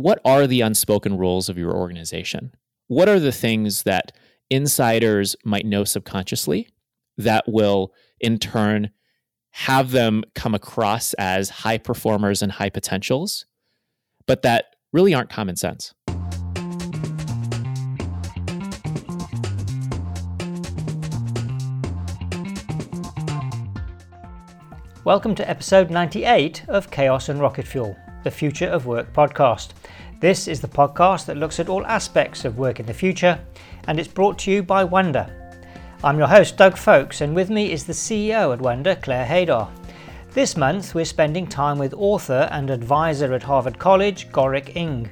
what are the unspoken rules of your organization? What are the things that insiders might know subconsciously that will in turn have them come across as high performers and high potentials, but that really aren't common sense? Welcome to episode 98 of Chaos and Rocket Fuel, the Future of Work podcast. This is the podcast that looks at all aspects of work in the future, and it's brought to you by Wndyr. I'm your host, Doug Foulkes, and with me is the CEO at Wndyr, Claire Haydar. This month, we're spending time with author and advisor at Harvard College, Gorick Ng.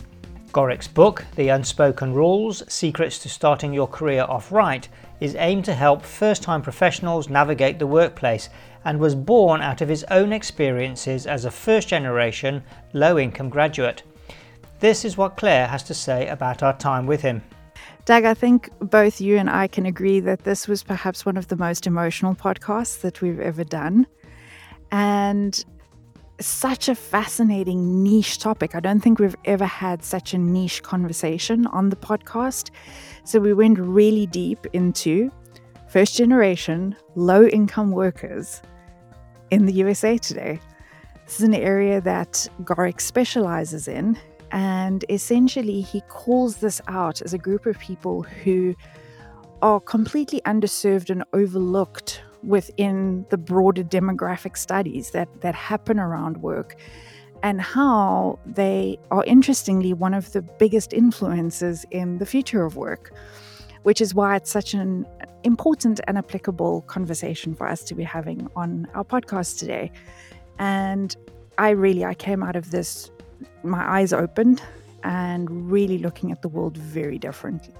Gorick's book, The Unspoken Rules Secrets to Starting Your Career Off Right, is aimed to help first time professionals navigate the workplace and was born out of his own experiences as a first generation, low income graduate. This is what Claire has to say about our time with him. Doug, I think both you and I can agree that this was perhaps one of the most emotional podcasts that we've ever done. And such a fascinating niche topic. I don't think we've ever had such a niche conversation on the podcast. So we went really deep into first generation, low income workers in the USA today. This is an area that Gorick specializes in, and essentially he calls this out as a group of people who are completely underserved and overlooked within the broader demographic studies that, that happen around work and how they are interestingly one of the biggest influences in the future of work which is why it's such an important and applicable conversation for us to be having on our podcast today. And I really I came out of this my eyes opened and really looking at the world very differently.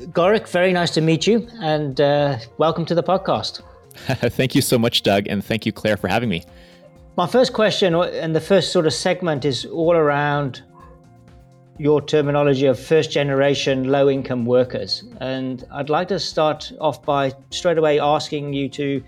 Gorick, very nice to meet you and uh, welcome to the podcast. thank you so much, Doug, and thank you, Claire, for having me. My first question and the first sort of segment is all around your terminology of first generation low income workers. And I'd like to start off by straight away asking you to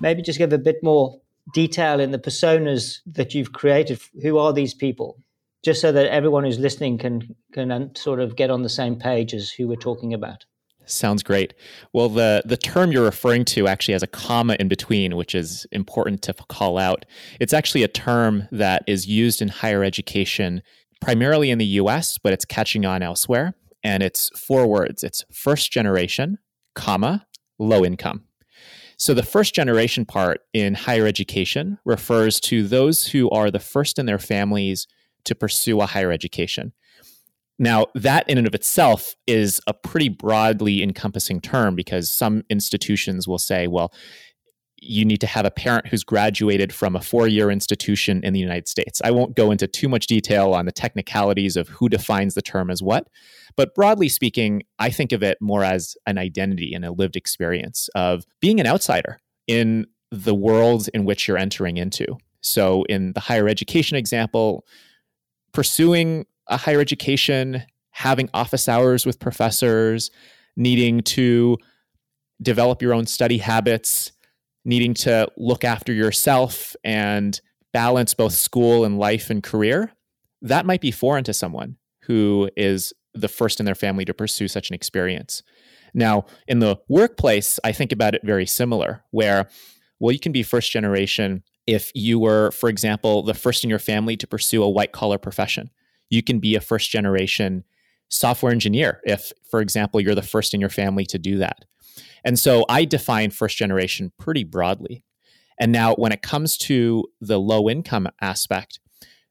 maybe just give a bit more detail in the personas that you've created. Who are these people? Just so that everyone who's listening can can um, sort of get on the same page as who we're talking about. Sounds great. Well, the the term you're referring to actually has a comma in between, which is important to call out. It's actually a term that is used in higher education primarily in the US, but it's catching on elsewhere. And it's four words it's first generation, comma, low income. So the first generation part in higher education refers to those who are the first in their families to pursue a higher education. Now, that in and of itself is a pretty broadly encompassing term because some institutions will say, well, you need to have a parent who's graduated from a four year institution in the United States. I won't go into too much detail on the technicalities of who defines the term as what, but broadly speaking, I think of it more as an identity and a lived experience of being an outsider in the world in which you're entering into. So, in the higher education example, pursuing a higher education, having office hours with professors, needing to develop your own study habits needing to look after yourself and balance both school and life and career, that might be foreign to someone who is the first in their family to pursue such an experience. Now, in the workplace, I think about it very similar, where, well, you can be first generation if you were, for example, the first in your family to pursue a white collar profession. You can be a first generation software engineer if, for example, you're the first in your family to do that. And so I define first generation pretty broadly. And now, when it comes to the low income aspect,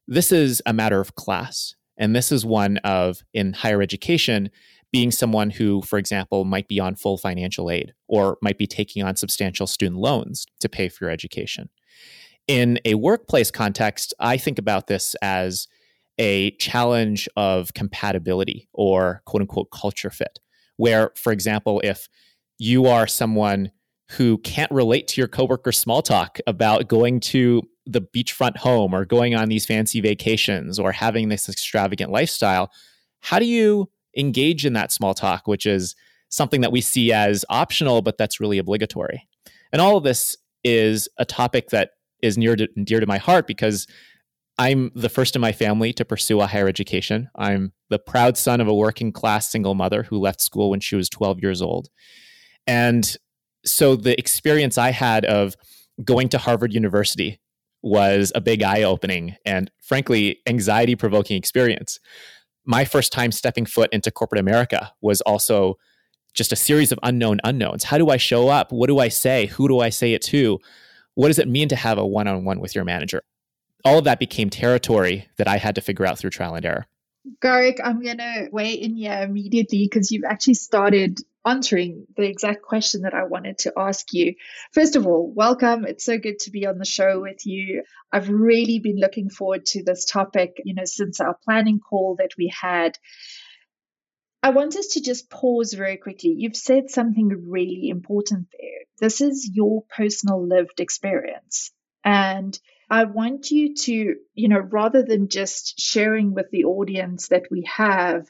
this is a matter of class. And this is one of, in higher education, being someone who, for example, might be on full financial aid or might be taking on substantial student loans to pay for your education. In a workplace context, I think about this as a challenge of compatibility or quote unquote culture fit, where, for example, if you are someone who can't relate to your coworker small talk about going to the beachfront home or going on these fancy vacations or having this extravagant lifestyle, how do you engage in that small talk, which is something that we see as optional, but that's really obligatory? And all of this is a topic that is near to, dear to my heart because I'm the first in my family to pursue a higher education. I'm the proud son of a working class single mother who left school when she was 12 years old. And so the experience I had of going to Harvard University was a big eye opening and, frankly, anxiety provoking experience. My first time stepping foot into corporate America was also just a series of unknown unknowns. How do I show up? What do I say? Who do I say it to? What does it mean to have a one on one with your manager? All of that became territory that I had to figure out through trial and error. Gorick, I'm going to weigh in here immediately because you've actually started answering the exact question that I wanted to ask you. First of all, welcome. It's so good to be on the show with you. I've really been looking forward to this topic, you know, since our planning call that we had. I want us to just pause very quickly. You've said something really important there. This is your personal lived experience. And I want you to, you know, rather than just sharing with the audience that we have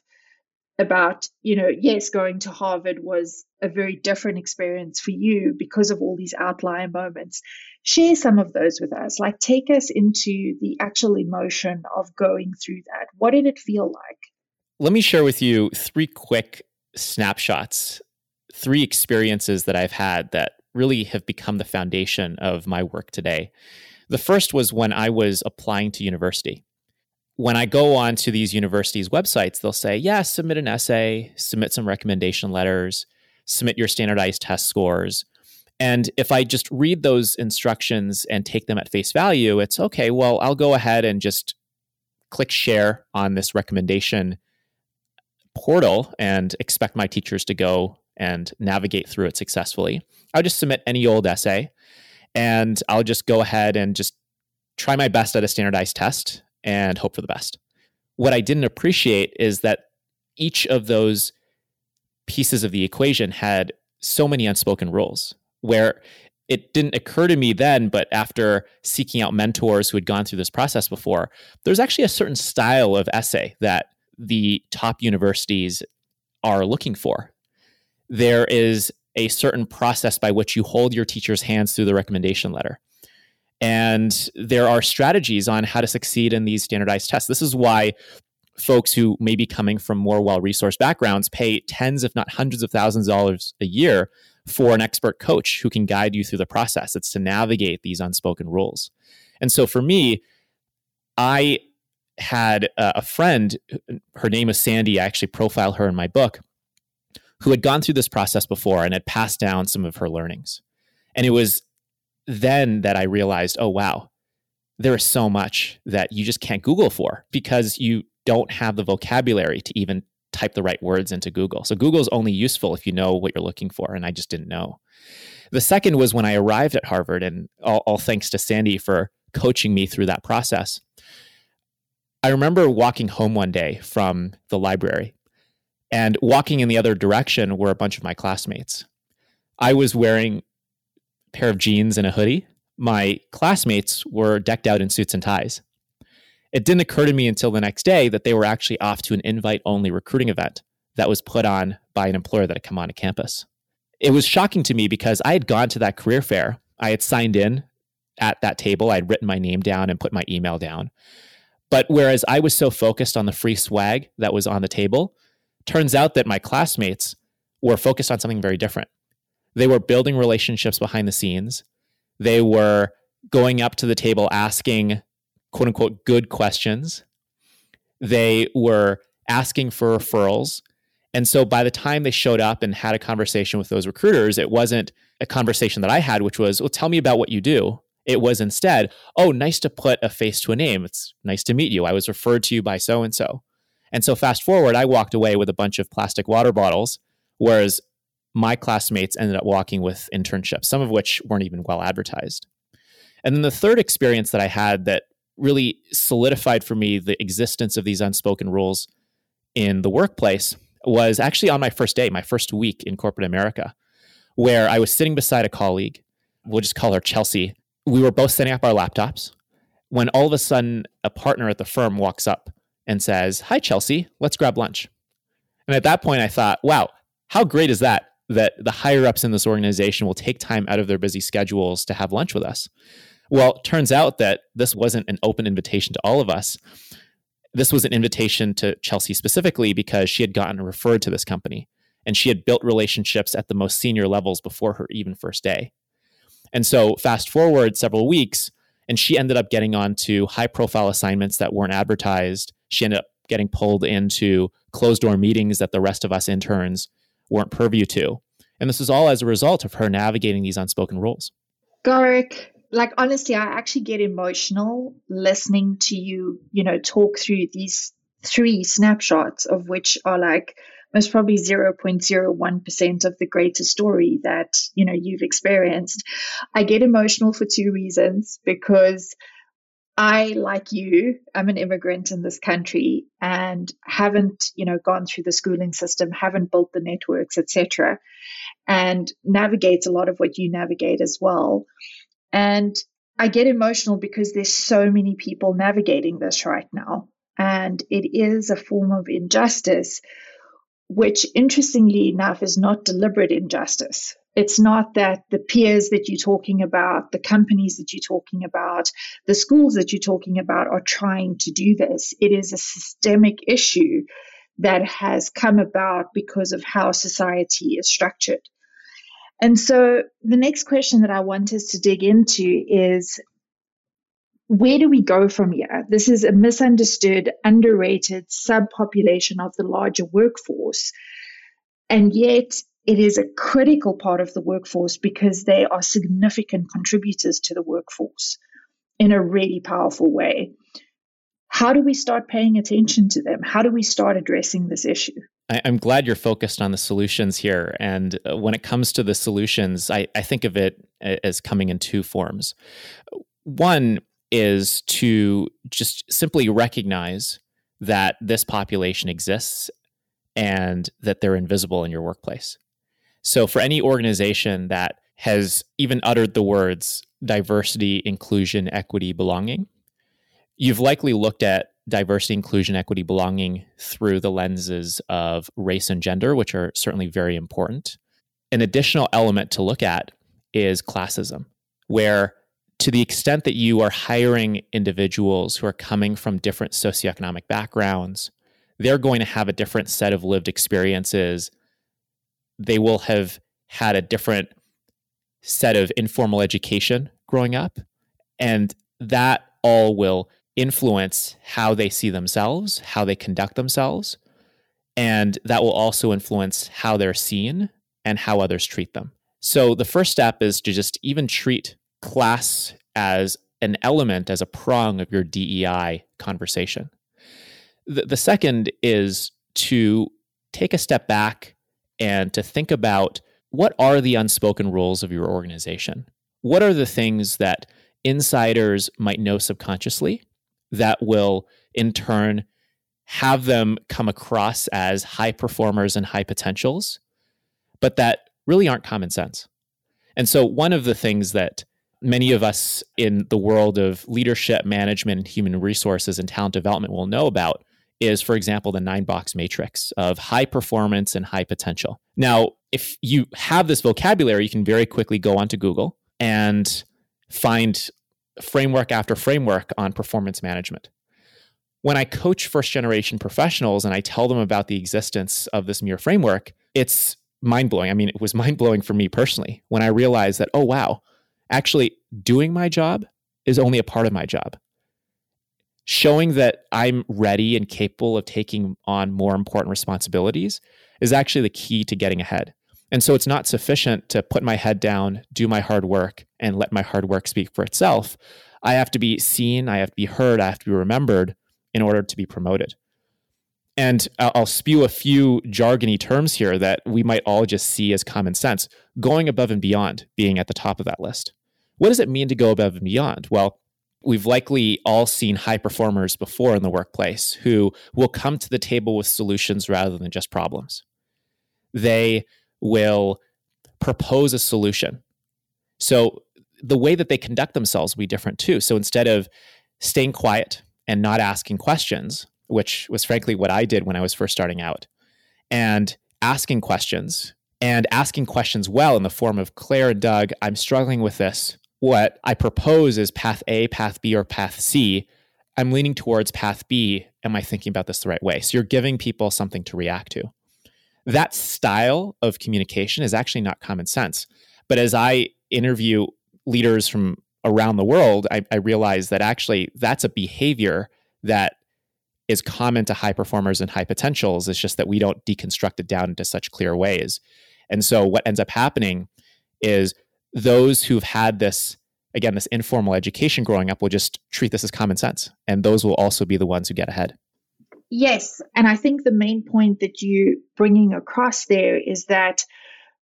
about, you know, yes, going to Harvard was a very different experience for you because of all these outlier moments. Share some of those with us. Like, take us into the actual emotion of going through that. What did it feel like? Let me share with you three quick snapshots, three experiences that I've had that really have become the foundation of my work today. The first was when I was applying to university when I go on to these universities' websites, they'll say, yeah, submit an essay, submit some recommendation letters, submit your standardized test scores. And if I just read those instructions and take them at face value, it's okay, well, I'll go ahead and just click share on this recommendation portal and expect my teachers to go and navigate through it successfully. I'll just submit any old essay and I'll just go ahead and just try my best at a standardized test and hope for the best. What I didn't appreciate is that each of those pieces of the equation had so many unspoken rules where it didn't occur to me then, but after seeking out mentors who had gone through this process before, there's actually a certain style of essay that the top universities are looking for. There is a certain process by which you hold your teacher's hands through the recommendation letter. And there are strategies on how to succeed in these standardized tests. This is why folks who may be coming from more well resourced backgrounds pay tens, if not hundreds of thousands of dollars a year for an expert coach who can guide you through the process. It's to navigate these unspoken rules. And so for me, I had uh, a friend, her name is Sandy. I actually profile her in my book, who had gone through this process before and had passed down some of her learnings. And it was then that I realized, oh, wow, there is so much that you just can't Google for because you don't have the vocabulary to even type the right words into Google. So Google's only useful if you know what you're looking for. And I just didn't know. The second was when I arrived at Harvard, and all, all thanks to Sandy for coaching me through that process. I remember walking home one day from the library and walking in the other direction were a bunch of my classmates. I was wearing a pair of jeans and a hoodie. My classmates were decked out in suits and ties. It didn't occur to me until the next day that they were actually off to an invite only recruiting event that was put on by an employer that had come onto campus. It was shocking to me because I had gone to that career fair. I had signed in at that table. I had written my name down and put my email down. But whereas I was so focused on the free swag that was on the table, turns out that my classmates were focused on something very different. They were building relationships behind the scenes. They were going up to the table asking quote unquote good questions. They were asking for referrals. And so by the time they showed up and had a conversation with those recruiters, it wasn't a conversation that I had, which was, well, tell me about what you do. It was instead, oh, nice to put a face to a name. It's nice to meet you. I was referred to you by so and so. And so fast forward, I walked away with a bunch of plastic water bottles, whereas my classmates ended up walking with internships, some of which weren't even well advertised. And then the third experience that I had that really solidified for me the existence of these unspoken rules in the workplace was actually on my first day, my first week in corporate America, where I was sitting beside a colleague. We'll just call her Chelsea. We were both setting up our laptops when all of a sudden a partner at the firm walks up and says, Hi, Chelsea, let's grab lunch. And at that point, I thought, wow, how great is that? that the higher ups in this organization will take time out of their busy schedules to have lunch with us. Well, turns out that this wasn't an open invitation to all of us. This was an invitation to Chelsea specifically because she had gotten referred to this company and she had built relationships at the most senior levels before her even first day. And so, fast forward several weeks, and she ended up getting onto high profile assignments that weren't advertised. She ended up getting pulled into closed door meetings that the rest of us interns weren't purview to. And this is all as a result of her navigating these unspoken rules. Gorick, like honestly, I actually get emotional listening to you, you know, talk through these three snapshots of which are like most probably 0.01% of the greater story that, you know, you've experienced. I get emotional for two reasons because I, like you, I'm an immigrant in this country and haven't, you know, gone through the schooling system, haven't built the networks, etc., and navigate a lot of what you navigate as well. And I get emotional because there's so many people navigating this right now. And it is a form of injustice which interestingly enough is not deliberate injustice. It's not that the peers that you're talking about, the companies that you're talking about, the schools that you're talking about are trying to do this. It is a systemic issue that has come about because of how society is structured. And so the next question that I want us to dig into is where do we go from here? This is a misunderstood, underrated subpopulation of the larger workforce. And yet, it is a critical part of the workforce because they are significant contributors to the workforce in a really powerful way. How do we start paying attention to them? How do we start addressing this issue? I'm glad you're focused on the solutions here. And uh, when it comes to the solutions, I, I think of it as coming in two forms. One is to just simply recognize that this population exists and that they're invisible in your workplace. So, for any organization that has even uttered the words diversity, inclusion, equity, belonging, you've likely looked at diversity, inclusion, equity, belonging through the lenses of race and gender, which are certainly very important. An additional element to look at is classism, where to the extent that you are hiring individuals who are coming from different socioeconomic backgrounds, they're going to have a different set of lived experiences. They will have had a different set of informal education growing up. And that all will influence how they see themselves, how they conduct themselves. And that will also influence how they're seen and how others treat them. So the first step is to just even treat class as an element, as a prong of your DEI conversation. The, the second is to take a step back and to think about what are the unspoken rules of your organization? What are the things that insiders might know subconsciously that will in turn have them come across as high performers and high potentials, but that really aren't common sense? And so, one of the things that many of us in the world of leadership, management, human resources and talent development will know about is, for example, the nine box matrix of high performance and high potential. Now, if you have this vocabulary, you can very quickly go onto Google and find framework after framework on performance management. When I coach first generation professionals and I tell them about the existence of this MIR framework, it's mind blowing. I mean, it was mind blowing for me personally when I realized that, oh, wow, actually doing my job is only a part of my job. Showing that I'm ready and capable of taking on more important responsibilities is actually the key to getting ahead. And so it's not sufficient to put my head down, do my hard work, and let my hard work speak for itself. I have to be seen, I have to be heard, I have to be remembered in order to be promoted. And I'll spew a few jargony terms here that we might all just see as common sense, going above and beyond being at the top of that list. What does it mean to go above and beyond? Well, we've likely all seen high performers before in the workplace who will come to the table with solutions rather than just problems. They will propose a solution. So the way that they conduct themselves will be different too. So instead of staying quiet and not asking questions, which was frankly what I did when I was first starting out, and asking questions and asking questions well in the form of Claire and Doug, I'm struggling with this what I propose is path A, path B, or path C, I'm leaning towards path B. Am I thinking about this the right way? So you're giving people something to react to. That style of communication is actually not common sense. But as I interview leaders from around the world, I, I realize that actually that's a behavior that is common to high performers and high potentials. It's just that we don't deconstruct it down into such clear ways. And so what ends up happening is those who've had this again this informal education growing up will just treat this as common sense and those will also be the ones who get ahead. Yes and i think the main point that you bringing across there is that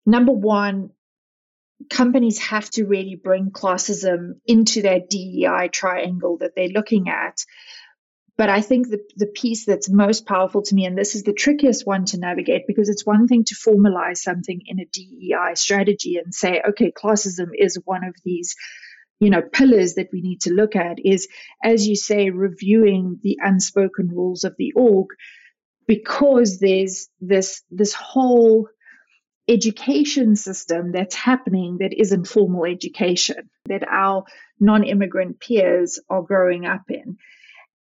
number one companies have to really bring classism into their DEI triangle that they're looking at but I think the, the piece that's most powerful to me, and this is the trickiest one to navigate because it's one thing to formalize something in a DEI strategy and say, okay, classism is one of these you know pillars that we need to look at is as you say reviewing the unspoken rules of the org because there's this this whole education system that's happening that isn't formal education that our non-immigrant peers are growing up in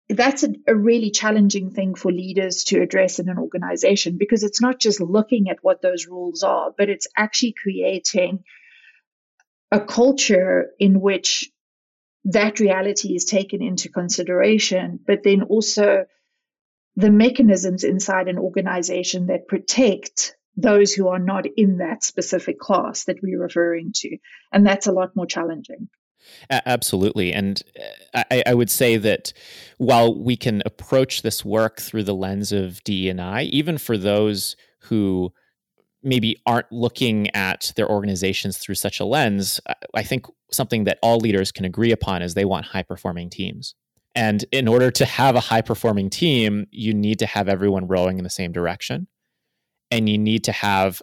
that's a, a, really challenging thing for leaders to address in an organization because it's not just looking at what those rules are, but it's actually creating a culture in which that reality is taken into consideration, but then also the mechanisms inside an organization that protect those who are not in that specific class that we're referring to. And that's a lot more challenging. Absolutely. And uh, I, I, would say that while we can approach this work through the lens of DE&I, even for those who maybe aren't looking at their organizations through such a lens, I think something that all leaders can agree upon is they want high performing teams. And in order to have a high performing team, you need to have everyone rowing in the same direction. And you need to have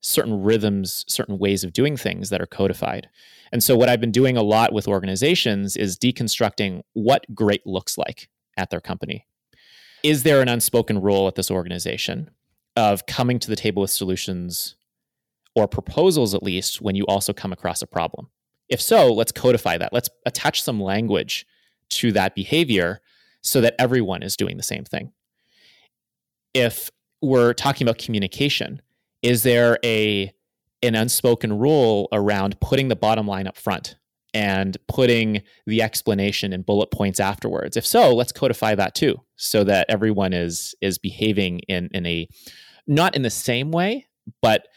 certain rhythms, certain ways of doing things that are codified. And so, what I've been doing a lot with organizations is deconstructing what great looks like at their company. Is there an unspoken rule at this organization of coming to the table with solutions or proposals, at least, when you also come across a problem? If so, let's codify that. Let's attach some language to that behavior so that everyone is doing the same thing. If we're talking about communication, is there a an unspoken rule around putting the bottom line up front and putting the explanation in bullet points afterwards? If so, let's codify that too, so that everyone is is behaving in in a not in the same way, but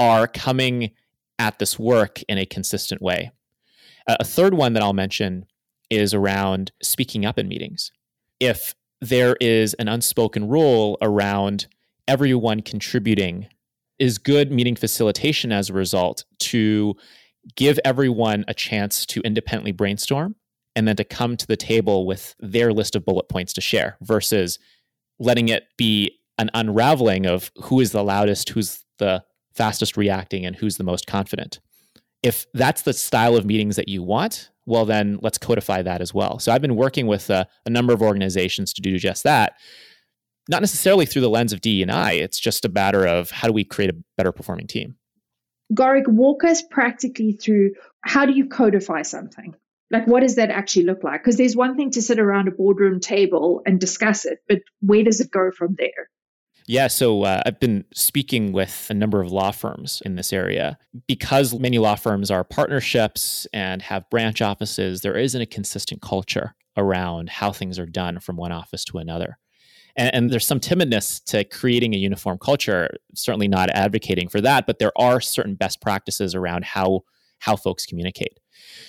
are coming at this work in a consistent way. A third one that I'll mention is around speaking up in meetings. If there is an unspoken rule around everyone contributing is good meeting facilitation as a result to give everyone a chance to independently brainstorm and then to come to the table with their list of bullet points to share versus letting it be an unraveling of who is the loudest, who's the fastest reacting, and who's the most confident. If that's the style of meetings that you want, well, then let's codify that as well. So I've been working with a, a number of organizations to do just that not necessarily through the lens of D and I. It's just a matter of how do we create a better performing team. Gorick, walk us practically through how do you codify something? Like, what does that actually look like? Because there's one thing to sit around a boardroom table and discuss it, but where does it go from there? Yeah, so uh, I've been speaking with a number of law firms in this area. Because many law firms are partnerships and have branch offices, there isn't a consistent culture around how things are done from one office to another. And, and, there's some timidness to creating a uniform culture. Certainly not advocating for that, but there are certain best practices around how how folks communicate.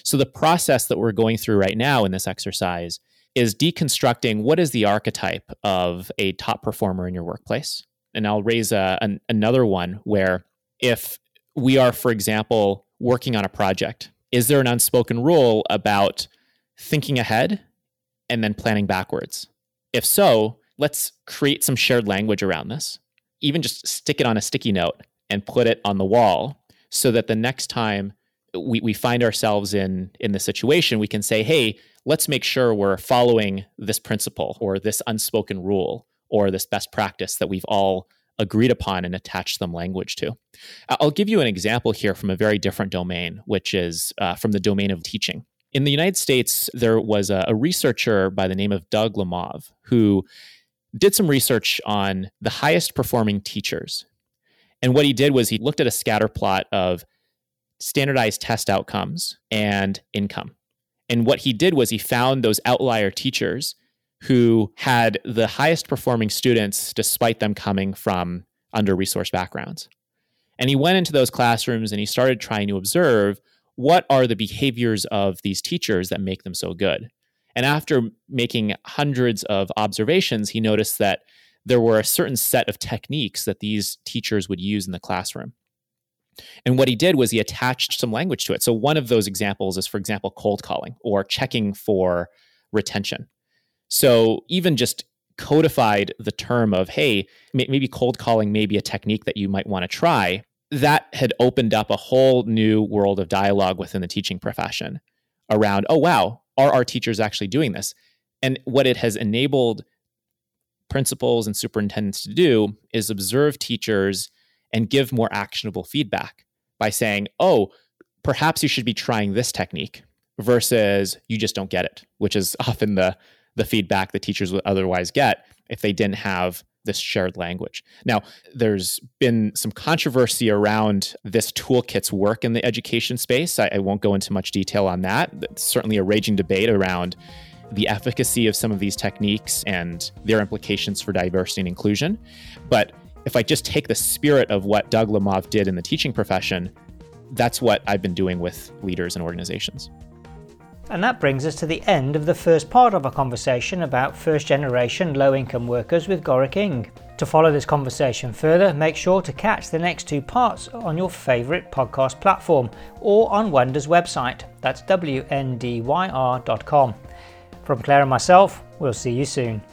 So the process that we're going through right now in this exercise is deconstructing what is the archetype of a top performer in your workplace. And I'll raise a, an, another one where if we are, for example, working on a project, is there an unspoken rule about thinking ahead and then planning backwards? If so, let's create some shared language around this. Even just stick it on a sticky note and put it on the wall so that the next time we, we find ourselves in in the situation, we can say, hey, let's make sure we're following this principle or this unspoken rule or this best practice that we've all agreed upon and attached some language to. I'll give you an example here from a very different domain, which is uh, from the domain of teaching. In the United States, there was a, a researcher by the name of Doug Lemov who did some research on the highest performing teachers. And what he did was he looked at a scatter plot of standardized test outcomes and income. And what he did was he found those outlier teachers who had the highest performing students despite them coming from under resourced backgrounds. And he went into those classrooms and he started trying to observe what are the behaviors of these teachers that make them so good. And after making hundreds of observations, he noticed that there were a certain set of techniques that these teachers would use in the classroom. And what he did was he attached some language to it. So, one of those examples is, for example, cold calling or checking for retention. So, even just codified the term of, hey, maybe cold calling may be a technique that you might want to try, that had opened up a whole new world of dialogue within the teaching profession around, oh, wow, are our teachers actually doing this? And what it has enabled principals and superintendents to do is observe teachers and give more actionable feedback by saying, oh, perhaps you should be trying this technique versus you just don't get it, which is often the, the feedback that teachers would otherwise get if they didn't have this shared language. Now, there's been some controversy around this toolkit's work in the education space. I, I won't go into much detail on that. It's certainly a raging debate around the efficacy of some of these techniques and their implications for diversity and inclusion. But if I just take the spirit of what Doug Lemov did in the teaching profession, that's what I've been doing with leaders and organizations. And that brings us to the end of the first part of our conversation about first generation low income workers with Gorick Ng. To follow this conversation further, make sure to catch the next two parts on your favourite podcast platform or on Wndyr's website. That's wndyr.com. From Claire and myself, we'll see you soon.